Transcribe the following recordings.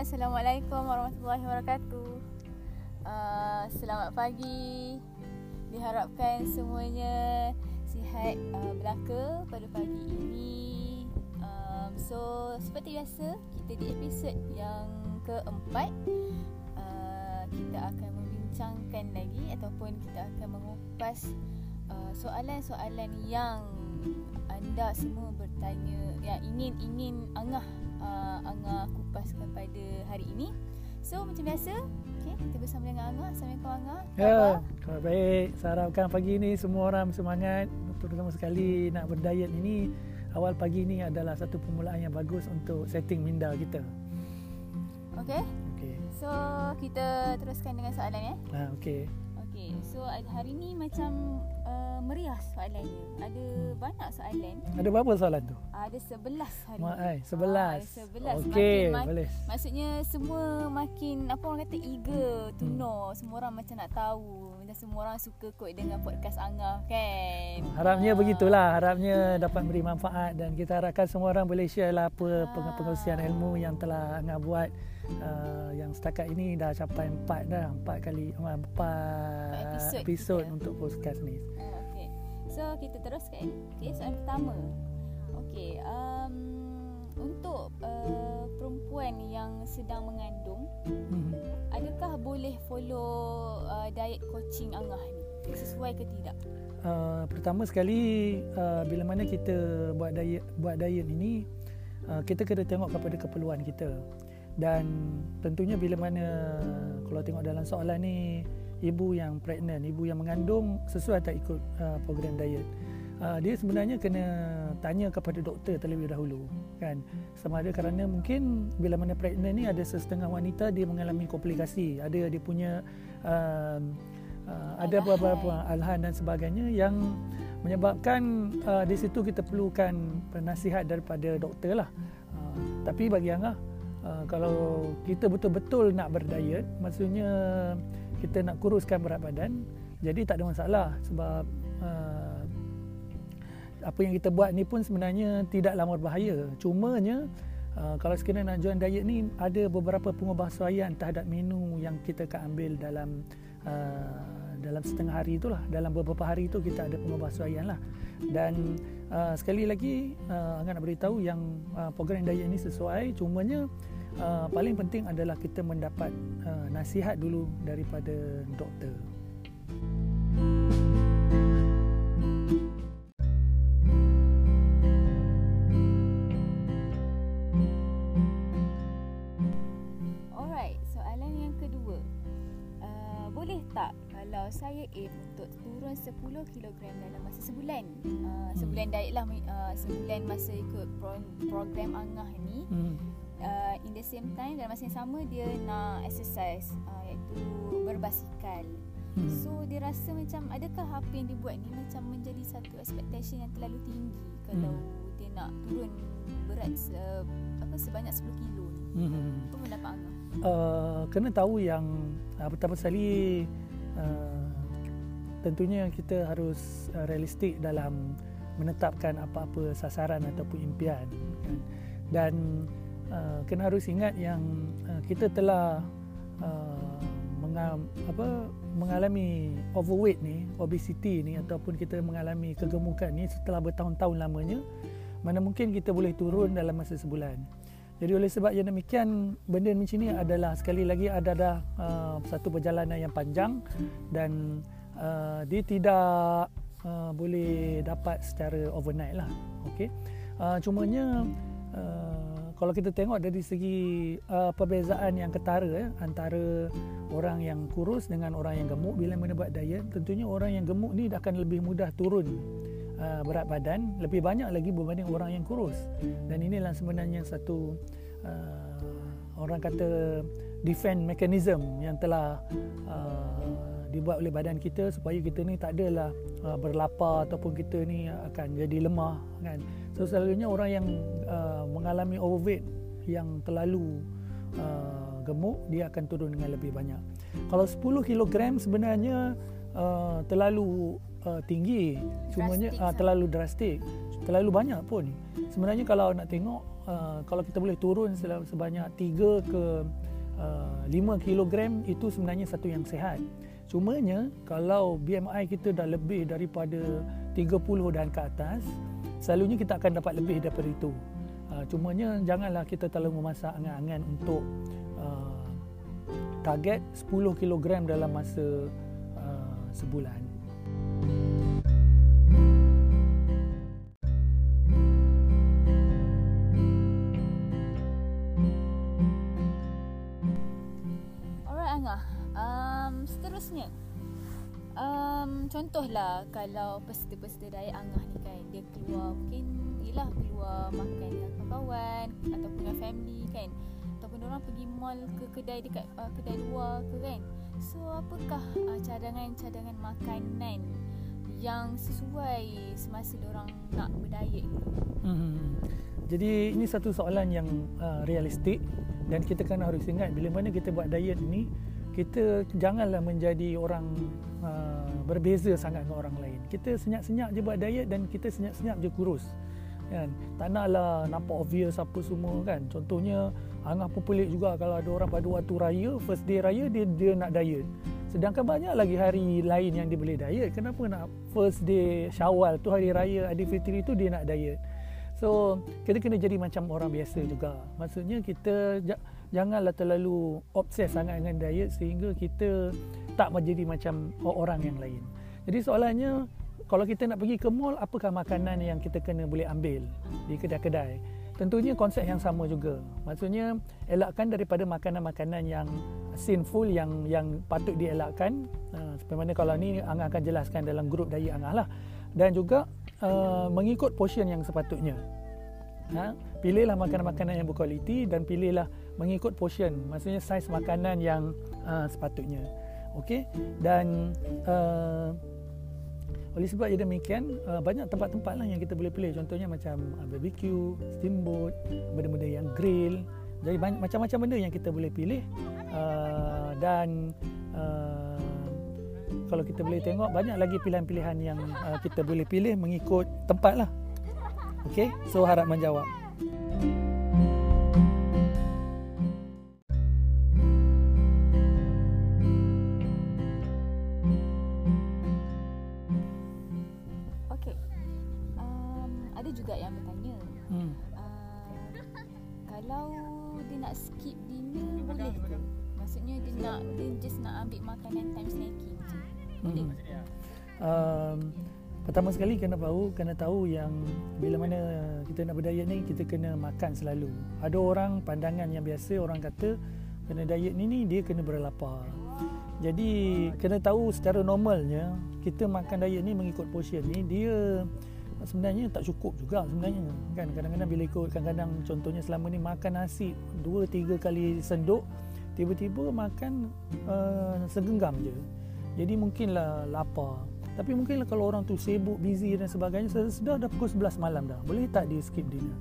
Assalamualaikum warahmatullahi wabarakatuh. Uh, selamat pagi. Diharapkan semuanya sihat uh, belaka pada pagi ini. Um, so seperti biasa kita di episod yang keempat uh, kita akan membincangkan lagi ataupun kita akan mengupas uh, soalan-soalan yang anda semua bertanya yang ingin ingin angah uh, Angah hari ini. So macam biasa, okay, kita bersama dengan Angah. Assalamualaikum Angah. Ya, khabar baik. Saya harapkan pagi ini semua orang semangat. Terutama sekali nak berdiet ini. Awal pagi ini adalah satu permulaan yang bagus untuk setting minda kita. Okay. Okay. So kita teruskan dengan soalan ya. Ha, okay. Okay, so hari ni macam uh, meriah soalannya. Ada banyak soalan. Ada berapa soalan tu? Ada sebelas hari Ma- ni. sebelas. Ah, sebelas. Okey, boleh. Maksudnya semua makin, apa orang kata, eager to hmm. know. Semua orang macam nak tahu. Macam semua orang suka kot dengan podcast Angah kan. Harapnya ah. begitulah. Harapnya dapat beri manfaat dan kita harapkan semua orang boleh share lah apa ah. pengkongsian ilmu yang telah Angah buat uh, yang setakat ini dah capai empat dah empat kali empat episod untuk podcast ni. Okay. So kita teruskan. Okay, soalan pertama. Okay, um, untuk uh, perempuan yang sedang mengandung, hmm. adakah boleh follow uh, diet coaching Angah ni? Sesuai ke tidak? Uh, pertama sekali uh, bila mana kita buat diet buat diet ini uh, kita kena tengok kepada keperluan kita dan tentunya bila mana kalau tengok dalam soalan ni ibu yang pregnant, ibu yang mengandung sesuai tak ikut uh, program diet. Uh, dia sebenarnya kena tanya kepada doktor terlebih dahulu kan? Sama ada kerana mungkin bila mana pregnant ni ada setengah wanita dia mengalami komplikasi. Ada dia punya uh, uh, ada beberapa alhan dan sebagainya yang menyebabkan uh, di situ kita perlukan nasihat daripada doktor lah. Uh, tapi bagi Angah uh, kalau kita betul-betul nak berdiet maksudnya kita nak kuruskan berat badan jadi tak ada masalah sebab uh, apa yang kita buat ni pun sebenarnya tidaklah berbahaya. Cumanya uh, kalau sekiranya nak join diet ni ada beberapa pengubahsuaian terhadap menu yang kita akan ambil dalam uh, dalam setengah hari itulah. Dalam beberapa hari itu kita ada pengubahsuaian lah. Dan uh, sekali lagi uh, Angah nak beritahu yang uh, program diet ini sesuai cumanya uh, paling penting adalah kita mendapat uh, nasihat dulu daripada doktor. Kalau saya aim untuk turun 10 kg dalam masa sebulan uh, sebulan hmm. diet lah uh, sebulan masa ikut pro- program Angah ni hmm. uh, in the same time dalam masa yang sama dia nak exercise uh, iaitu berbasikal hmm. so dia rasa macam adakah apa yang dia buat ni macam menjadi satu expectation yang terlalu tinggi kalau hmm. dia nak turun berat se- apa sebanyak 10 kilo ni hmm. apa pendapat Angah Uh, kena tahu yang uh, pertama sekali Uh, tentunya kita harus uh, realistik dalam menetapkan apa-apa sasaran ataupun impian. Dan uh, kena harus ingat yang uh, kita telah uh, mengal- apa mengalami overweight ni obesity ni ataupun kita mengalami kegemukan ni setelah bertahun-tahun lamanya mana mungkin kita boleh turun dalam masa sebulan jadi oleh sebab yang demikian benda macam ni adalah sekali lagi ada uh, satu perjalanan yang panjang dan uh, dia tidak uh, boleh dapat secara overnight lah. Okey. Uh, cumanya uh, kalau kita tengok dari segi uh, perbezaan yang ketara eh, antara orang yang kurus dengan orang yang gemuk bila mana buat diet tentunya orang yang gemuk ni akan lebih mudah turun uh, berat badan lebih banyak lagi berbanding orang yang kurus. Dan inilah sebenarnya satu uh, orang kata defend mechanism yang telah uh, dibuat oleh badan kita supaya kita ni tak adalah uh, berlapar ataupun kita ni akan jadi lemah kan. So selalunya orang yang uh, mengalami overweight yang terlalu uh, gemuk dia akan turun dengan lebih banyak. Kalau 10 kg sebenarnya uh, terlalu uh, tinggi cumanya uh, terlalu drastik terlalu banyak pun sebenarnya kalau nak tengok uh, kalau kita boleh turun sebanyak 3 ke uh, 5 kilogram itu sebenarnya satu yang sehat. Cumanya kalau BMI kita dah lebih daripada 30 dan ke atas, selalunya kita akan dapat lebih daripada itu. Uh, cumanya janganlah kita terlalu memasak angan-angan untuk uh, target 10 kilogram dalam masa uh, sebulan. Contohlah kalau peserta-peserta diet angah ni kan dia keluar mungkin ialah keluar makan dengan kawan ataupun dengan family kan. Ataupun orang pergi mall ke kedai dekat uh, kedai luar ke kan. So apakah uh, cadangan-cadangan makanan yang sesuai semasa orang nak berdiet hmm. jadi ini satu soalan yang uh, realistik dan kita kena harus ingat bila mana kita buat diet ni kita janganlah menjadi orang uh, berbeza sangat dengan orang lain. Kita senyap-senyap je buat diet dan kita senyap-senyap je kurus. Kan? Tak naklah nampak obvious apa semua kan. Contohnya Angah pun pelik juga kalau ada orang pada waktu raya, first day raya dia dia nak diet. Sedangkan banyak lagi hari lain yang dia boleh diet. Kenapa nak first day Syawal tu hari raya Aidilfitri tu dia nak diet? So, kita kena jadi macam orang biasa juga. Maksudnya kita janganlah terlalu obses sangat dengan diet sehingga kita tak menjadi macam orang yang lain. Jadi soalannya kalau kita nak pergi ke mall apakah makanan yang kita kena boleh ambil di kedai-kedai? Tentunya konsep yang sama juga. Maksudnya elakkan daripada makanan-makanan yang sinful yang yang patut dielakkan. Uh, seperti mana kalau ni Angah akan jelaskan dalam grup diet Angah lah. Dan juga uh, mengikut portion yang sepatutnya. Ha? Pilihlah makanan-makanan yang berkualiti dan pilihlah mengikut portion maksudnya saiz makanan yang uh, sepatutnya. Okey? Dan uh, oleh sebab ia demikian uh, banyak tempat-tempat lah yang kita boleh pilih. Contohnya macam uh, barbecue steamboat benda-benda yang grill. Jadi banyak macam-macam benda yang kita boleh pilih. Uh, dan uh, kalau kita boleh tengok banyak lagi pilihan-pilihan yang uh, kita boleh pilih mengikut tempat lah. Okey? So harap menjawab kena tahu kena tahu yang bila mana kita nak berdiet ni kita kena makan selalu. Ada orang pandangan yang biasa orang kata kena diet ni ni dia kena berlapar. Jadi kena tahu secara normalnya kita makan diet ni mengikut portion ni dia sebenarnya tak cukup juga sebenarnya kan kadang-kadang bila ikut kadang-kadang contohnya selama ni makan nasi 2 3 kali senduk tiba-tiba makan uh, segenggam je. Jadi mungkinlah lapar. Tapi mungkinlah kalau orang tu sibuk, busy dan sebagainya Sudah dah pukul 11 malam dah. Boleh tak dia skip dinner?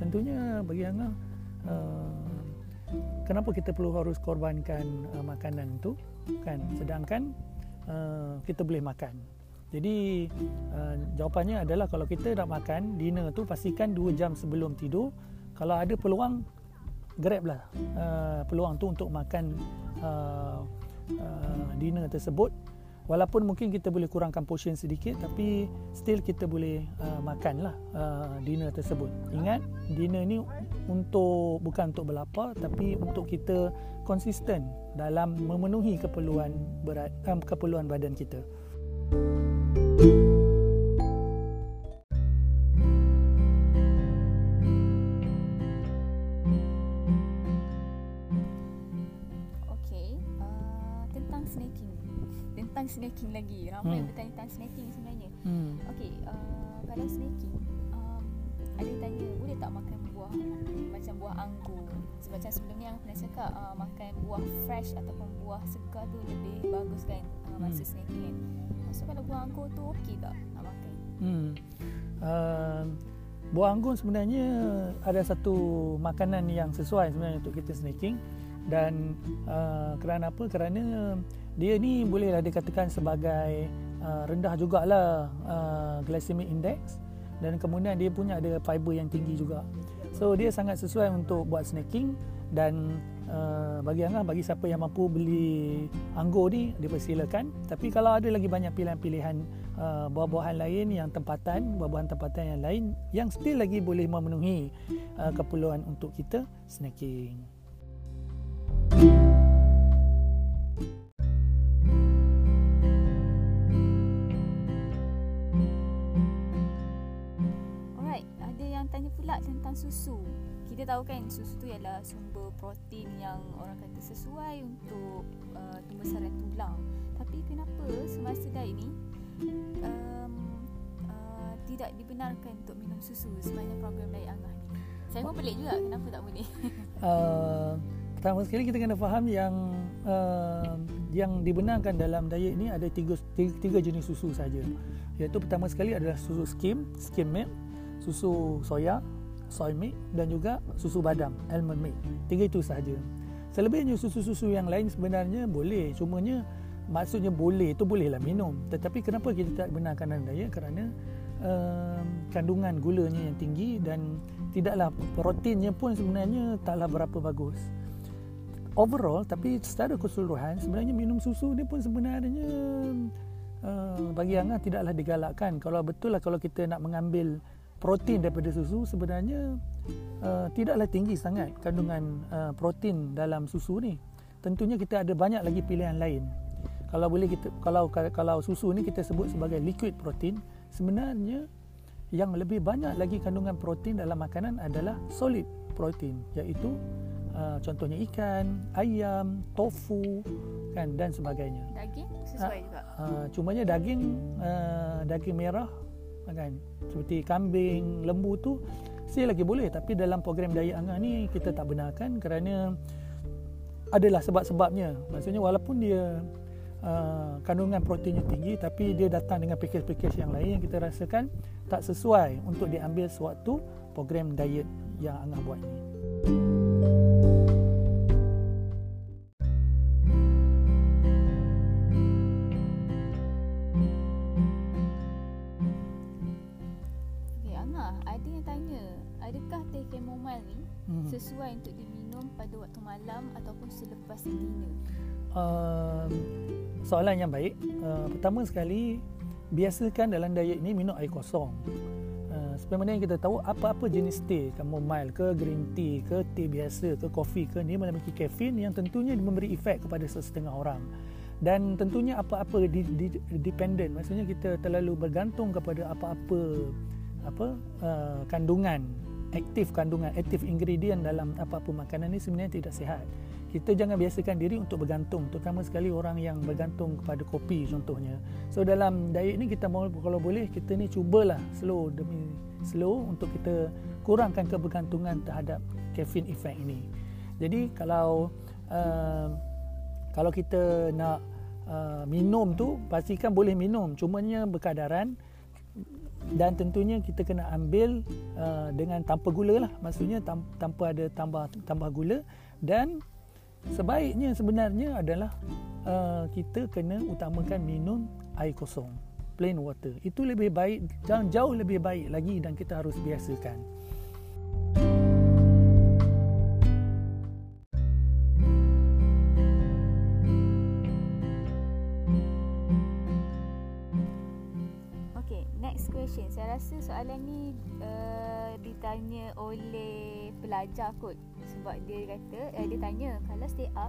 Tentunya bagi Angah uh, Kenapa kita perlu harus korbankan uh, makanan tu? Kan? Sedangkan uh, kita boleh makan. Jadi uh, jawapannya adalah Kalau kita nak makan dinner tu Pastikan 2 jam sebelum tidur. Kalau ada peluang Grab lah uh, peluang tu untuk makan uh, uh, dinner tersebut walaupun mungkin kita boleh kurangkan portion sedikit tapi still kita boleh uh, makanlah uh, dinner tersebut. Ingat dinner ni untuk bukan untuk berlapar tapi untuk kita konsisten dalam memenuhi keperluan berat um, keperluan badan kita snacking lagi. Ramai hmm. yang bertanya tentang snacking sebenarnya. Hmm. Okey, uh, kalau snacking, um, ada tanya, boleh tak makan buah macam buah anggur? Sebab sebelum ni yang pernah cakap, uh, makan buah fresh ataupun buah segar tu lebih bagus kan uh, masa hmm. snacking kan. So kalau buah anggur tu okey tak nak makan? Hmm. Uh, buah anggur sebenarnya ada satu makanan yang sesuai sebenarnya untuk kita snacking dan uh, kerana apa? Kerana dia ni bolehlah dikatakan sebagai uh, rendah jugalah uh, glycemic index. Dan kemudian dia punya ada fiber yang tinggi juga. So dia sangat sesuai untuk buat snacking. Dan uh, bagi Angah bagi siapa yang mampu beli anggur ni dipersilakan tapi kalau ada lagi banyak pilihan-pilihan uh, buah-buahan lain yang tempatan buah-buahan tempatan yang lain yang still lagi boleh memenuhi uh, keperluan untuk kita snacking tanya pula tentang susu kita tahu kan susu tu ialah sumber protein yang orang kata sesuai untuk uh, pembesaran tulang. Tapi kenapa semasa diet ni um, uh, tidak dibenarkan untuk minum susu sepanjang program diet Angah ni? Saya pun pelik juga kenapa tak boleh. uh, pertama sekali kita kena faham yang uh, yang dibenarkan dalam diet ni ada tiga, tiga, tiga jenis susu saja. Iaitu pertama sekali adalah susu skim, skim milk, susu soya soy milk dan juga susu badam, almond milk. Tiga itu sahaja. Selebihnya susu-susu yang lain sebenarnya boleh. Cumanya maksudnya boleh itu bolehlah minum. Tetapi kenapa kita tak benarkan dalam diet? Kerana uh, kandungan gulanya yang tinggi dan tidaklah proteinnya pun sebenarnya taklah berapa bagus. Overall tapi secara keseluruhan sebenarnya minum susu ni pun sebenarnya uh, bagi Angah tidaklah digalakkan. Kalau betul lah kalau kita nak mengambil protein daripada susu sebenarnya uh, tidaklah tinggi sangat kandungan uh, protein dalam susu ni. Tentunya kita ada banyak lagi pilihan lain. Kalau boleh kita kalau kalau susu ni kita sebut sebagai liquid protein, sebenarnya yang lebih banyak lagi kandungan protein dalam makanan adalah solid protein iaitu uh, contohnya ikan, ayam, tofu kan dan sebagainya. Daging sesuai uh, juga. Uh, cumanya daging uh, daging merah kan? Seperti kambing lembu tu still lagi boleh. Tapi dalam program diet angah ni kita tak benarkan kerana adalah sebab-sebabnya. Maksudnya walaupun dia uh, kandungan proteinnya tinggi tapi dia datang dengan package-package yang lain yang kita rasakan tak sesuai untuk diambil sewaktu program diet yang angah buat ni pada waktu malam ataupun selepas dinner? Uh, soalan yang baik. Uh, pertama sekali, biasakan dalam diet ini minum air kosong. Uh, seperti mana yang kita tahu, apa-apa jenis teh, chamomile ke green tea ke teh biasa ke kopi ke, ni memiliki kafein yang tentunya memberi efek kepada sesetengah orang. Dan tentunya apa-apa di, di, dependent, maksudnya kita terlalu bergantung kepada apa-apa apa uh, kandungan aktif kandungan aktif ingredient dalam apa-apa makanan ni sebenarnya tidak sihat. Kita jangan biasakan diri untuk bergantung, terutama sekali orang yang bergantung kepada kopi contohnya. So dalam diet ni kita mau kalau boleh kita ni cubalah slow demi slow untuk kita kurangkan kebergantungan terhadap caffeine effect ini. Jadi kalau uh, kalau kita nak uh, minum tu pastikan boleh minum, cumanya berkadaran dan tentunya kita kena ambil uh, dengan tanpa gula lah. Maksudnya tam, tanpa ada tambah tambah gula. Dan sebaiknya sebenarnya adalah uh, kita kena utamakan minum air kosong plain water. Itu lebih baik jauh lebih baik lagi dan kita harus biasakan soalan ni uh, ditanya oleh pelajar kot. Sebab dia kata uh, dia tanya kalau stay up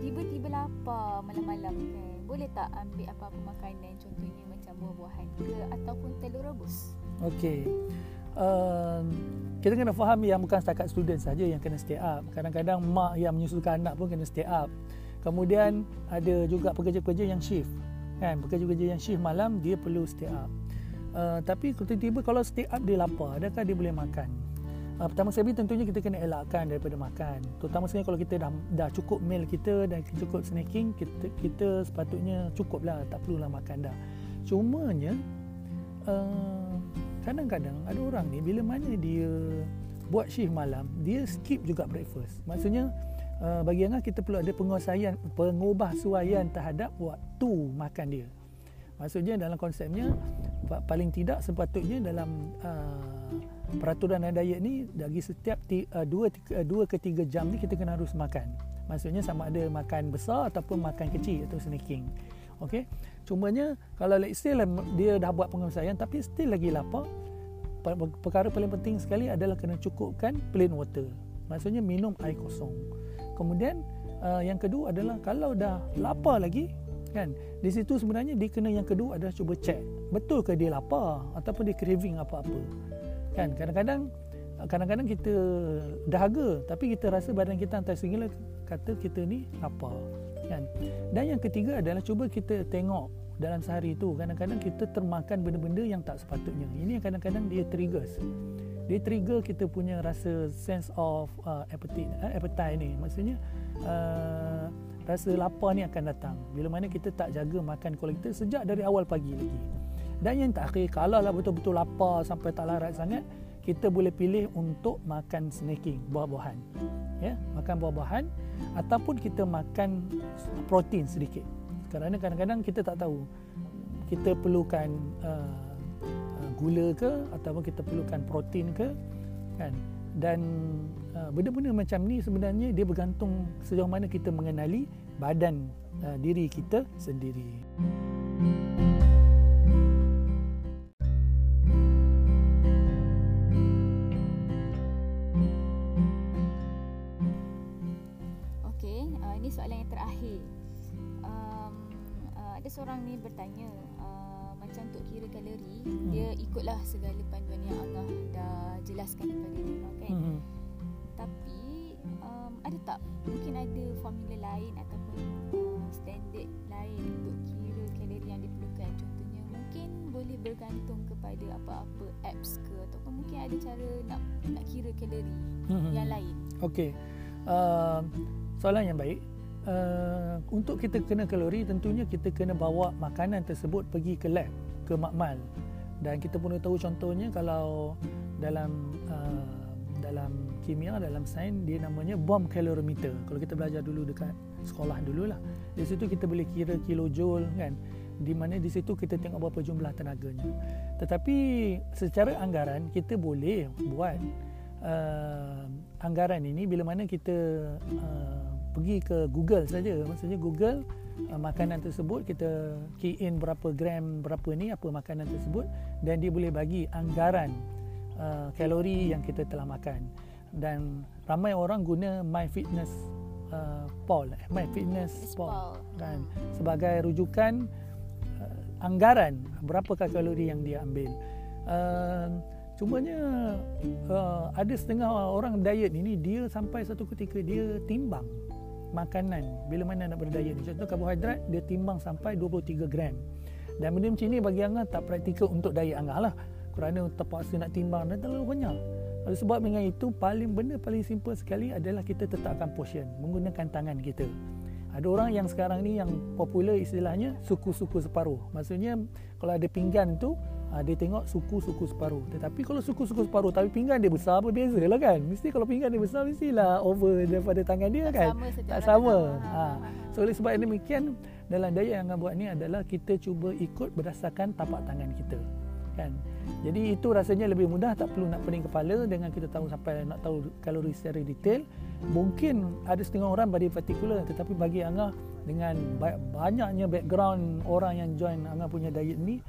tiba-tiba lapar malam-malam kan? Boleh tak ambil apa-apa makanan contohnya macam buah-buahan ke ataupun telur rebus? Okey. Uh, kita kena faham yang bukan setakat student saja yang kena stay up. Kadang-kadang mak yang menyusulkan anak pun kena stay up. Kemudian ada juga pekerja-pekerja yang shift kan? Pekerja-pekerja yang shift malam dia perlu stay up Uh, tapi tiba-tiba kalau stay up dia lapar, adakah dia boleh makan? Uh, pertama sekali tentunya kita kena elakkan daripada makan. Terutama sekali kalau kita dah dah cukup meal kita dan cukup snacking, kita kita sepatutnya cukuplah, tak perlulah makan dah. Cumanya uh, kadang-kadang ada orang ni bila mana dia buat shift malam, dia skip juga breakfast. Maksudnya uh, bagi Angah kita perlu ada penguasaian pengubah suaian terhadap waktu makan dia. Maksudnya dalam konsepnya paling tidak sepatutnya dalam uh, peraturan dan diet ni bagi setiap 2 uh, uh, ke 3 jam ni kita kena harus makan. Maksudnya sama ada makan besar ataupun makan kecil atau snacking. Okey. Cumanya kalau let's say lah dia dah buat pengesahan tapi still lagi lapar, perkara paling penting sekali adalah kena cukupkan plain water. Maksudnya minum air kosong. Kemudian uh, yang kedua adalah kalau dah lapar lagi, kan? Di situ sebenarnya dia kena yang kedua adalah cuba check betul ke dia lapar ataupun dia craving apa-apa. Kan? Kadang-kadang kadang-kadang kita dahaga tapi kita rasa badan kita hantar signal kata kita ni lapar. Kan? Dan yang ketiga adalah cuba kita tengok dalam sehari itu kadang-kadang kita termakan benda-benda yang tak sepatutnya. Ini yang kadang-kadang dia triggers. Dia trigger kita punya rasa sense of uh, appetite uh, appetite ni. Maksudnya uh, rasa lapar ni akan datang. Bila mana kita tak jaga makan kuala kita sejak dari awal pagi lagi. Dan yang terakhir kalau lah betul-betul lapar sampai tak larat sangat kita boleh pilih untuk makan snacking buah-buahan. Ya makan buah-buahan ataupun kita makan protein sedikit. Kerana kadang-kadang kita tak tahu kita perlukan uh, uh gula ke ataupun kita perlukan protein ke kan dan uh, benda-benda macam ni sebenarnya dia bergantung sejauh mana kita mengenali badan uh, diri kita sendiri. Okey, segala panduan yang Allah dah jelaskan kepada dia kan. Hmm. Tapi um, ada tak mungkin ada formula lain ataupun uh, standard lain untuk kira kalori yang diperlukan contohnya mungkin boleh bergantung kepada apa-apa apps ke ataupun mungkin ada cara nak nak kira kalori hmm. yang lain. Okey. Uh, soalan yang baik. Uh, untuk kita kena kalori tentunya kita kena bawa makanan tersebut pergi ke lab ke makmal dan kita pun tahu contohnya kalau dalam uh, dalam kimia dalam sains dia namanya bomb calorimeter kalau kita belajar dulu dekat sekolah dululah di situ kita boleh kira kilojoule kan? Di mana di situ kita tengok berapa jumlah tenaganya. Tetapi secara anggaran kita boleh buat uh, anggaran ini bila mana kita uh, pergi ke Google saja. Maksudnya Google uh, makanan tersebut kita key in berapa gram berapa ni apa makanan tersebut. Dan dia boleh bagi anggaran uh, kalori yang kita telah makan. Dan ramai orang guna my fitness uh, pal eh, my fitness pal kan. Sebagai rujukan uh, anggaran berapa kalori yang dia ambil. Uh, cumanya uh, ada setengah orang diet ini dia sampai satu ketika dia timbang makanan. Bila mana nak berdiet ni contoh karbohidrat dia timbang sampai 23 gram. Dan benda macam ni bagi Angah tak praktikal untuk diet Angah lah. Kerana terpaksa nak timbang dan terlalu banyak. Oleh sebab dengan itu paling benda paling simple sekali adalah kita tetapkan portion menggunakan tangan kita. Ada orang yang sekarang ni yang popular istilahnya suku-suku separuh. Maksudnya kalau ada pinggan tu ha, dia tengok suku-suku separuh. Tetapi kalau suku-suku separuh tapi pinggan dia besar apa beza lah kan? Mesti kalau pinggan dia besar mestilah over daripada tangan dia tak kan? sama tak sama. ha. so oleh sebab demikian dalam daya yang akan buat ni adalah kita cuba ikut berdasarkan tapak tangan kita kan? Jadi itu rasanya lebih mudah tak perlu nak pening kepala dengan kita tahu sampai nak tahu kalori secara detail. Mungkin ada setengah orang bagi particular tetapi bagi Angah dengan banyaknya background orang yang join Angah punya diet ni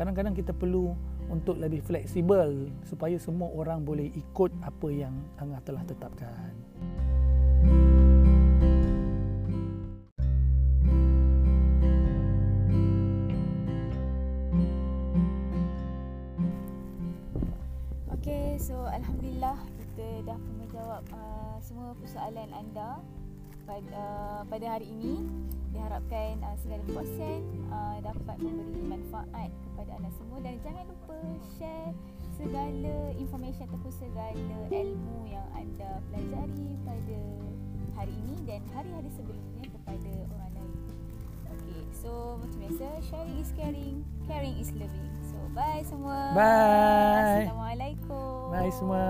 kadang-kadang kita perlu untuk lebih fleksibel supaya semua orang boleh ikut apa yang Angah telah tetapkan. Okay, so Alhamdulillah kita dah menjawab uh, semua persoalan anda pada, uh, pada hari ini diharapkan uh, segala perkongsian uh, dapat memberi manfaat kepada anda semua dan jangan lupa share segala informasi ataupun segala ilmu yang anda pelajari pada hari ini dan hari-hari sebelumnya kepada orang lain. Okay, so macam biasa, sharing is caring, caring is loving. So bye semua. Bye. Assalamualaikum. Bye semua.